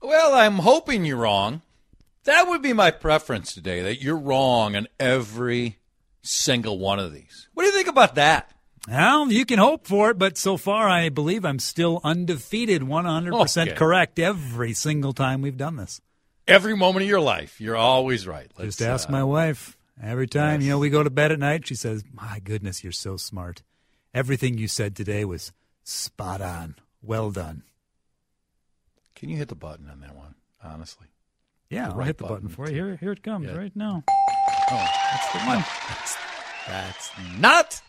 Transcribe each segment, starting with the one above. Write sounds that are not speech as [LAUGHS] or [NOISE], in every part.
Well, I'm hoping you're wrong. That would be my preference today, that you're wrong on every single one of these. What do you think about that? Well, you can hope for it, but so far I believe I'm still undefeated, 100% Okay. correct every single time we've done this. Every moment of your life, you're always right. Let's, Just ask uh, my wife. Every time, yes. you know, we go to bed at night, she says, My goodness, you're so smart. Everything you said today was spot on. Well done. Can you hit the button on that one, honestly? Yeah, The I'll right hit the button, button for you. Here, here it comes Yeah. right now. Oh, That's the one. that's not.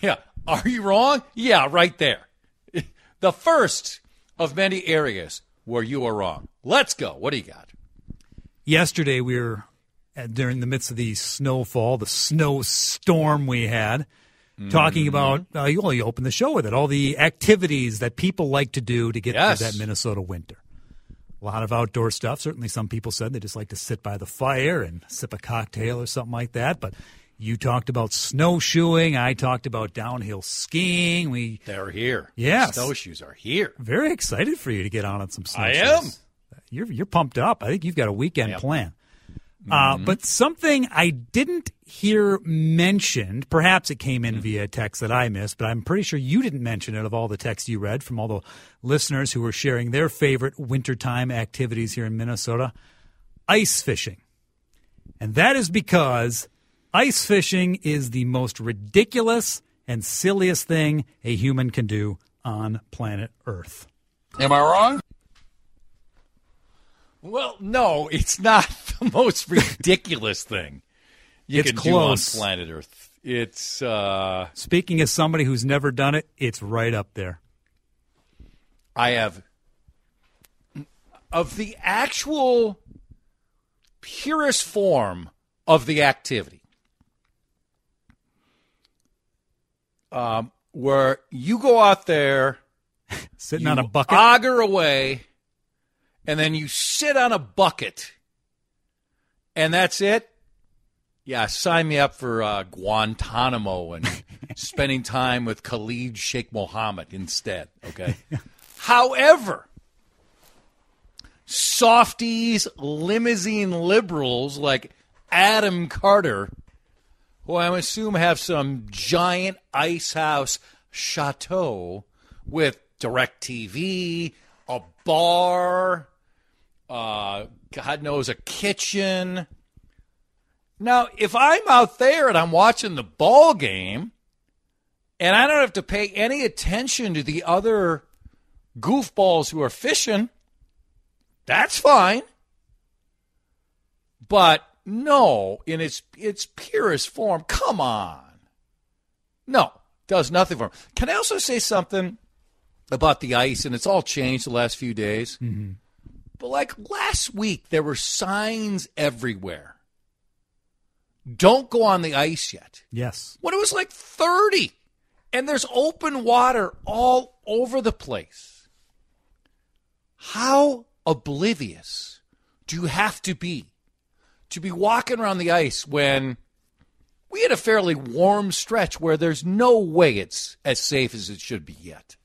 Yeah. Are you wrong? Yeah, right there. [LAUGHS] The first of many areas where you are wrong. Let's go. What do you got? Yesterday, we were during the midst of the snowfall, the snowstorm we had, talking Mm-hmm. about, uh, you, well, you opened the show with it, all the activities that people like to do to get Yes. through that Minnesota winter. A lot of outdoor stuff. Certainly, some people said they just like to sit by the fire and sip a cocktail or something like that. But you talked about snowshoeing. I talked about downhill skiing. We They're here. Yes. Snowshoes are here. very excited for you to get on on some I snowshoes. am. You're you're pumped up. I think you've got a weekend I am. plan. Uh, but something I didn't hear mentioned, perhaps it came in via text that I missed, but I'm pretty sure you didn't mention it of all the texts you read from all the listeners who were sharing their favorite wintertime activities here in Minnesota ice fishing. And that is because ice fishing is the most ridiculous and silliest thing a human can do on planet Earth. Am I wrong? Well, no, it's not [LAUGHS] the most ridiculous thing you It's can close. do on planet Earth. It's uh Speaking as somebody who's never done it, it's right up there. I have of the actual purest form of the activity. Um, where you go out there, [LAUGHS] Sitting on a bucket. auger away, and then you sit on a bucket, and that's it. Yeah, sign me up for uh, Guantanamo and [LAUGHS] spending time with Khalid Sheikh Mohammed instead. Okay. [LAUGHS] However, softies, limousine liberals like Adam Carter, who I assume have some giant ice house chateau with DirecTV, a bar, uh, God knows, a kitchen. Now, if I'm out there and I'm watching the ball game and I don't have to pay any attention to the other goofballs who are fishing, that's fine. But no, in its its purest form, come on. No, does nothing for him. Can I also say something about the ice? And it's all changed the last few days. But like last week, there were signs everywhere. Don't go on the ice yet. yes. When it was like 30 and there's open water all over the place. How oblivious do you have to be to be walking around the ice when we had a fairly warm stretch where there's no way it's as safe as it should be yet?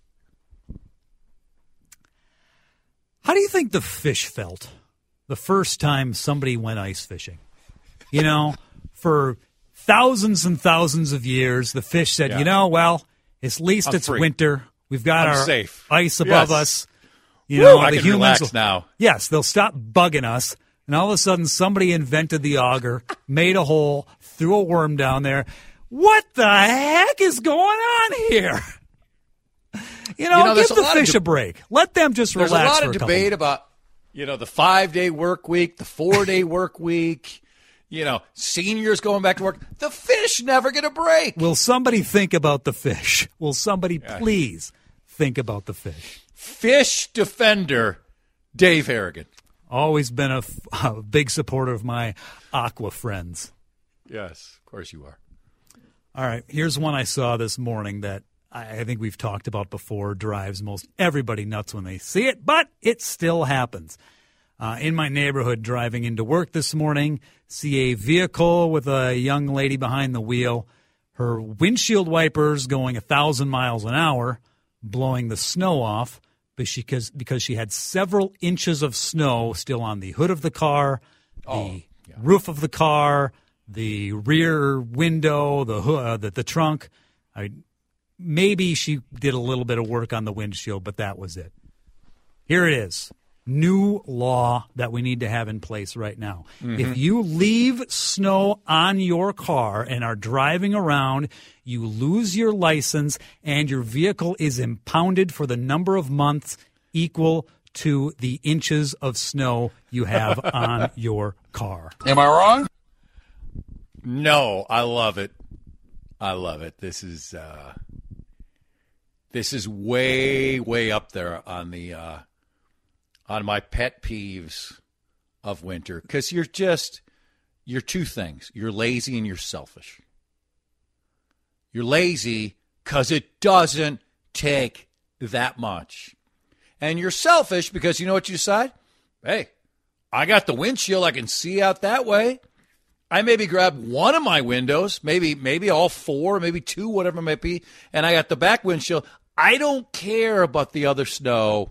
How do you think the fish felt the first time somebody went ice fishing? You know, for thousands and thousands of years, the fish said, Yeah. you know, well, at least I'm it's free. winter. We've got I'm our safe. ice above Yes. us. You Woo, know, I the humans relax will- now. Yes, they'll stop bugging us. And all of a sudden, somebody invented the auger, made a hole, threw a worm down there. What the heck is going on here? You know, You know, give the of fish de- a break. Let them just There's relax There's a lot of a debate about, you know, the five day work week, the four day [LAUGHS] work week, you know, seniors going back to work. The fish never get a break. Will somebody think about the fish? Will somebody please think about the fish? Fish defender, Dave Harrigan. Always been a, f- a big supporter of my aqua friends. Yes, of course you are. All right, here's one I saw this morning that I think we've talked about before. Drives most everybody nuts when they see it, but it still happens. Uh, in my neighborhood, driving into work this morning, see a vehicle with a young lady behind the wheel. Her windshield wipers going a thousand miles an hour, blowing the snow off. because because she had several inches of snow still on the hood of the car, the Oh, yeah. roof of the car, the rear window, the hoo- uh, the, the trunk. I maybe she did a little bit of work on the windshield, but that was it. Here it is. New law that we need to have in place right now. If you leave snow on your car and are driving around, you lose your license and your vehicle is impounded for the number of months equal to the inches of snow you have [LAUGHS] on your car. Am I wrong? No, I love it. I love it. This is uh, this is way way up there on the uh, on my pet peeves of winter because you're just you're two things. You're lazy and you're selfish. You're lazy because it doesn't take that much, and you're selfish because you know what you decide. Hey, I got the windshield. I can see out that way. I maybe grab one of my windows, maybe maybe all four, maybe two, whatever it might be, and I got the back windshield. I don't care about the other snow.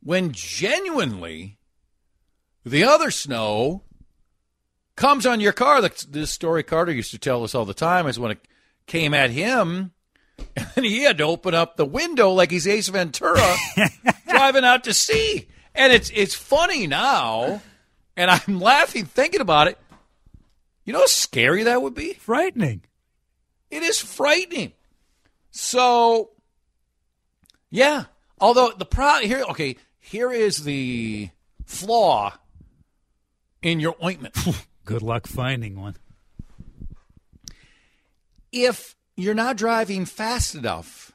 When genuinely the other snow comes on your car, this story Carter used to tell us all the time is when it came at him, [LAUGHS] and he had to open up the window like he's Ace Ventura [LAUGHS] driving out to sea. And it's it's funny now, and I'm laughing thinking about it. You know how scary that would be? Frightening. It is frightening. So, yeah. Although the pro here, okay, here is the flaw in your ointment. [LAUGHS] Good luck finding one. if you're not driving fast enough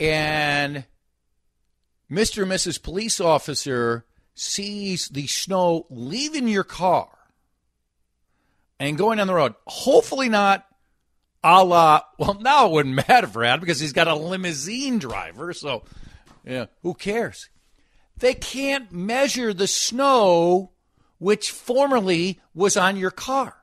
and Mr. and Mrs. Police Officer sees the snow leaving your car and going down the road, hopefully not a la, well, now it wouldn't matter for Adam because he's got a limousine driver, so yeah, who cares? They can't measure the snow which formerly was on your car.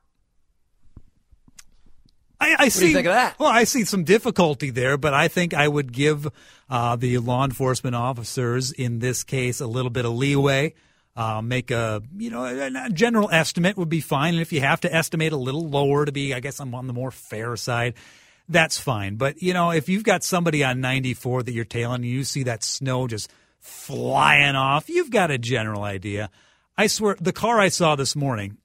I, I see. you think of that? Well, I see some difficulty there, but I think I would give uh, the law enforcement officers in this case a little bit of leeway. Uh, make a you know a, a general estimate would be fine, and if you have to estimate a little lower to be, I guess I'm on the more fair side. That's fine, but you know if you've got somebody on 94 that you're tailing, and you see that snow just flying off, you've got a general idea. I swear, the car I saw this morning,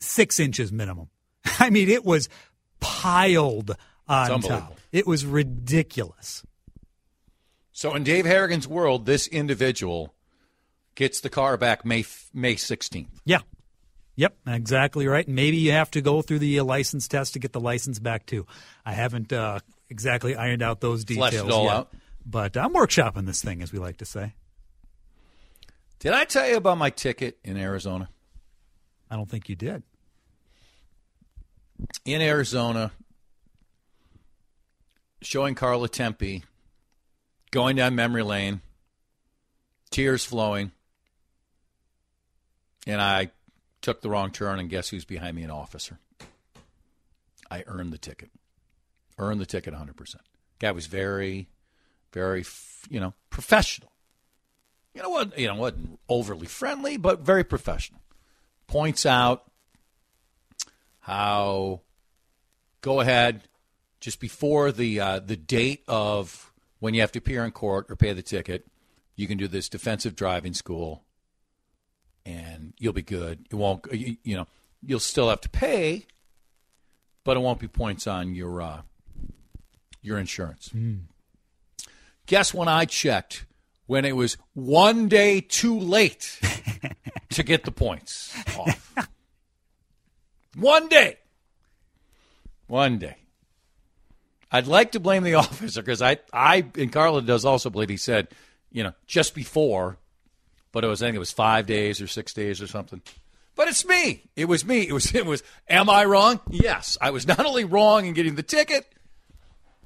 six inches minimum. [LAUGHS] I mean, it was piled on top. It was ridiculous. So in Dave Harrigan's world, this individual gets the car back May May 16th. Yeah. Yep, exactly right. And maybe you have to go through the uh, license test to get the license back too. I haven't uh, exactly ironed out those Fleshed details it all yet, out. but I'm workshopping this thing, as we like to say. Did I tell you about my ticket in Arizona? I don't think you did. In Arizona, showing Carla Tempe going down memory lane, tears flowing, and I took the wrong turn, and guess who's behind me? An officer. I earned the ticket. Earned the ticket 100%. Guy was very, very, you know, professional. You know what? You know, wasn't overly friendly, but very professional. Points out how go ahead just before the uh, the date of when you have to appear in court or pay the ticket, you can do this defensive driving school, and you'll be good. It won't, you, you know, you'll still have to pay, but it won't be points on your uh, your insurance. Guess when I checked when it was one day too late [LAUGHS] to get the points off. One day. One day. I'd like to blame the [LAUGHS] officer because I, I, and Carla does also believe he said, you know, just before, but it was, I think it was five days or six days or something. But it's me. It was me. It was, it was, am I wrong? Yes. I was not only wrong in getting the ticket,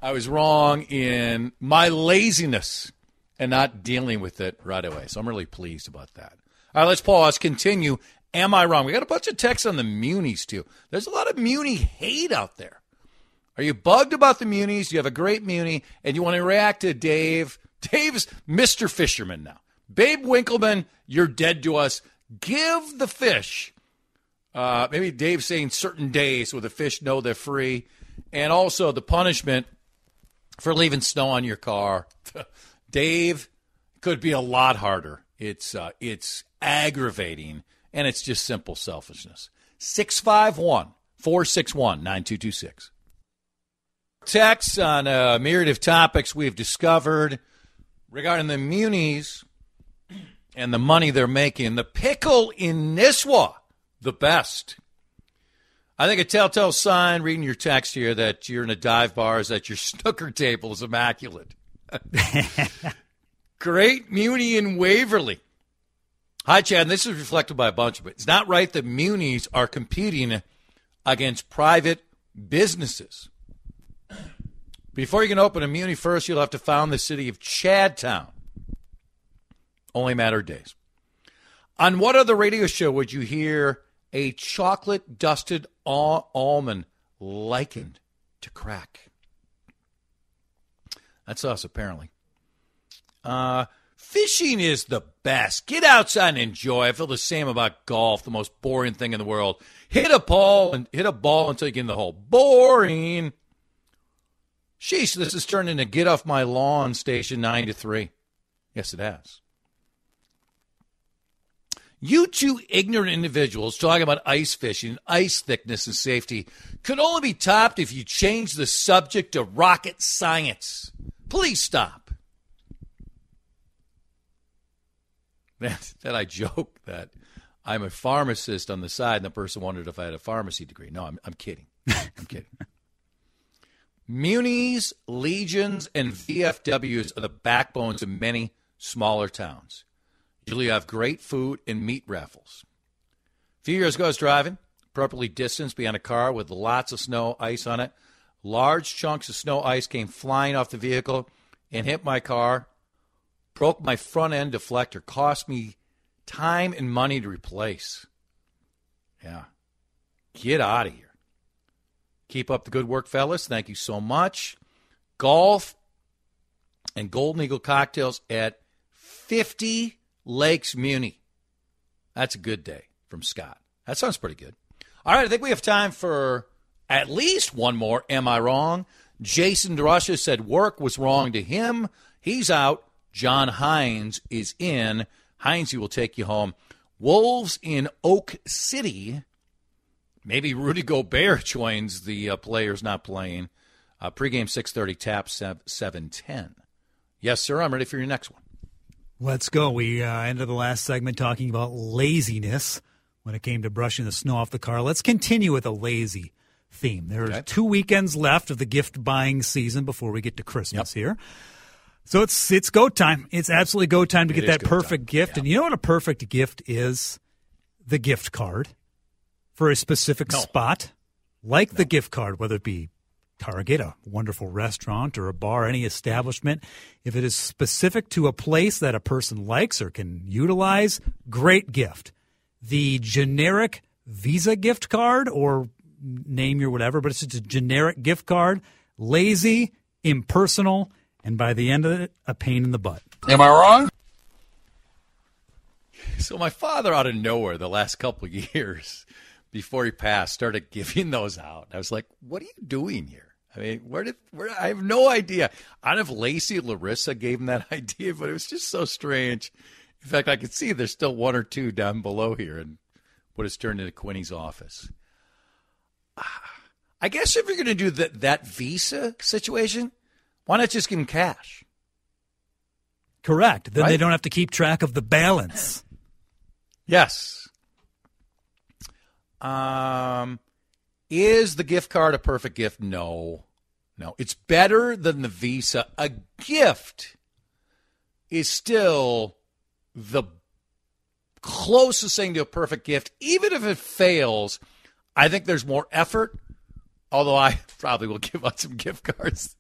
I was wrong in my laziness and not dealing with it right away. So I'm really pleased about that. All right, let's pause. Continue. Am I wrong? We got a bunch of texts on the Munis too. There's a lot of Muni hate out there. Are you bugged about the Munis? You have a great Muni, and you want to react to Dave Dave's Mr. Fisherman now. Babe Winkelman, you're dead to us. Give the fish. Uh, maybe Dave saying certain days where the fish know they're free. And also the punishment for leaving snow on your car. [LAUGHS] Dave could be a lot harder. It's uh, it's aggravating and it's just simple selfishness. 651 461 9226. Texts on a myriad of topics we've discovered regarding the munis and the money they're making. The pickle in Nisswa, the best. I think a telltale sign reading your text here that you're in a dive bar is that your [LAUGHS] snooker table is immaculate. [LAUGHS] Great Muni in Waverly. Hi, Chad. And this is reflected by a bunch of it. It's not right that munis are competing against private businesses. Before you can open a muni first, you'll have to found the city of Chadtown. Only matter of days. On what other radio show would you hear a chocolate dusted al- almond likened to crack? That's us, apparently. Uh, fishing is the best. Get outside and enjoy. I feel the same about golf, the most boring thing in the world. Hit a ball and hit a ball until you get in the hole. Boring. Sheesh, this has turned into get off my lawn station nine to three. Yes, it has. You two ignorant individuals talking about ice fishing, ice thickness, and safety could only be topped if you change the subject to rocket science. Please stop. [LAUGHS] then I joke that I'm a pharmacist on the side, and the person wondered if I had a pharmacy degree. No, I'm, I'm kidding. I'm [LAUGHS] kidding. Munis, legions, and VFWs are the backbones of many smaller towns. Usually have great food and meat raffles. A few years ago, I was driving, appropriately distanced behind a car with lots of snow, ice on it. Large chunks of snow ice came flying off the vehicle and hit my car broke my front end deflector, cost me time and money to replace. Yeah. Get out of here. Keep up the good work, fellas. Thank you so much. Golf and Golden Eagle cocktails at 50 Lakes Muni. That's a good day from Scott. That sounds pretty good. All right, I think we have time for at least one more. Am I wrong? Jason DeRusha said work was wrong to him. He's out. John Hines is in. Hines, he will take you home. Wolves in Oak City. Maybe Rudy Gobert [LAUGHS] joins the uh, players not playing. Uh, pregame 6.30, tap 7, 7.10. Yes, sir, I'm ready for your next one. Let's go. We uh, ended the last segment talking about laziness when it came to brushing the snow off the car. Let's continue with a lazy theme. There are okay. two weekends left of the gift buying season before we get to Christmas yep. here. So it's it's go time. It's absolutely go time to it get that perfect time. gift. Yeah. And you know what a perfect gift is? The gift card for a specific no. spot, like no. the gift card, whether it be Target, a wonderful restaurant, or a bar, any establishment. If it is specific to a place that a person likes or can utilize, great gift. The generic Visa gift card or name your whatever, but it's just a generic gift card, lazy, impersonal and by the end of it, a pain in the butt. Am I wrong? So my father, out of nowhere, the last couple of [LAUGHS] years before he passed, started giving those out. I was like, "What are you doing here?" I mean, where did where? I have no idea. I don't know if Lacey Larissa gave him that [LAUGHS] idea, but it was just so strange. In fact, I could see there's still one or two down below here, and what has turned into Quinny's office. [SIGHS] I guess if you're going to do that that visa situation, why not just give them cash? Correct. Then right? they don't have to keep track of the balance. Yes. Um, is the gift card a perfect gift? No. No. It's better than the Visa. A gift is still the closest thing to a perfect gift. Even if it fails, I think there's more effort. Although I [LAUGHS] probably will give out some gift cards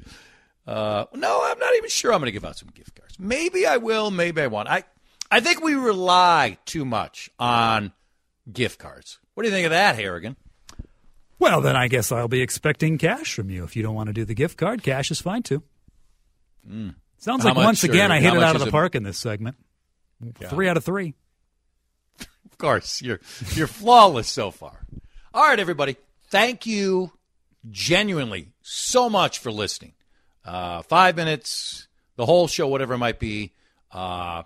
uh, no, I'm not even sure I'm going to give out some gift cards. Maybe I will, maybe I won't. I, I think we rely too much on gift cards. What do you think of that, Harrigan? Well, then I guess I'll be expecting cash from you. If you don't want to do the gift card, cash is fine too. Mm. Sounds How like once again or I hit it out of the it- park in this segment. Three out of three. [LAUGHS] Of course, you're you're flawless so far. All right, everybody. Thank you genuinely so much for listening. Uh, five minutes, the whole show, whatever it might be. Uh,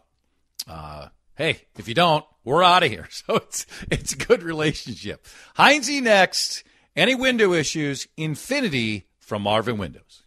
uh, hey, if you don't, we're out of here. [LAUGHS] So it's it's a good relationship. Hines next. Any window issues? Infinity from Marvin Windows.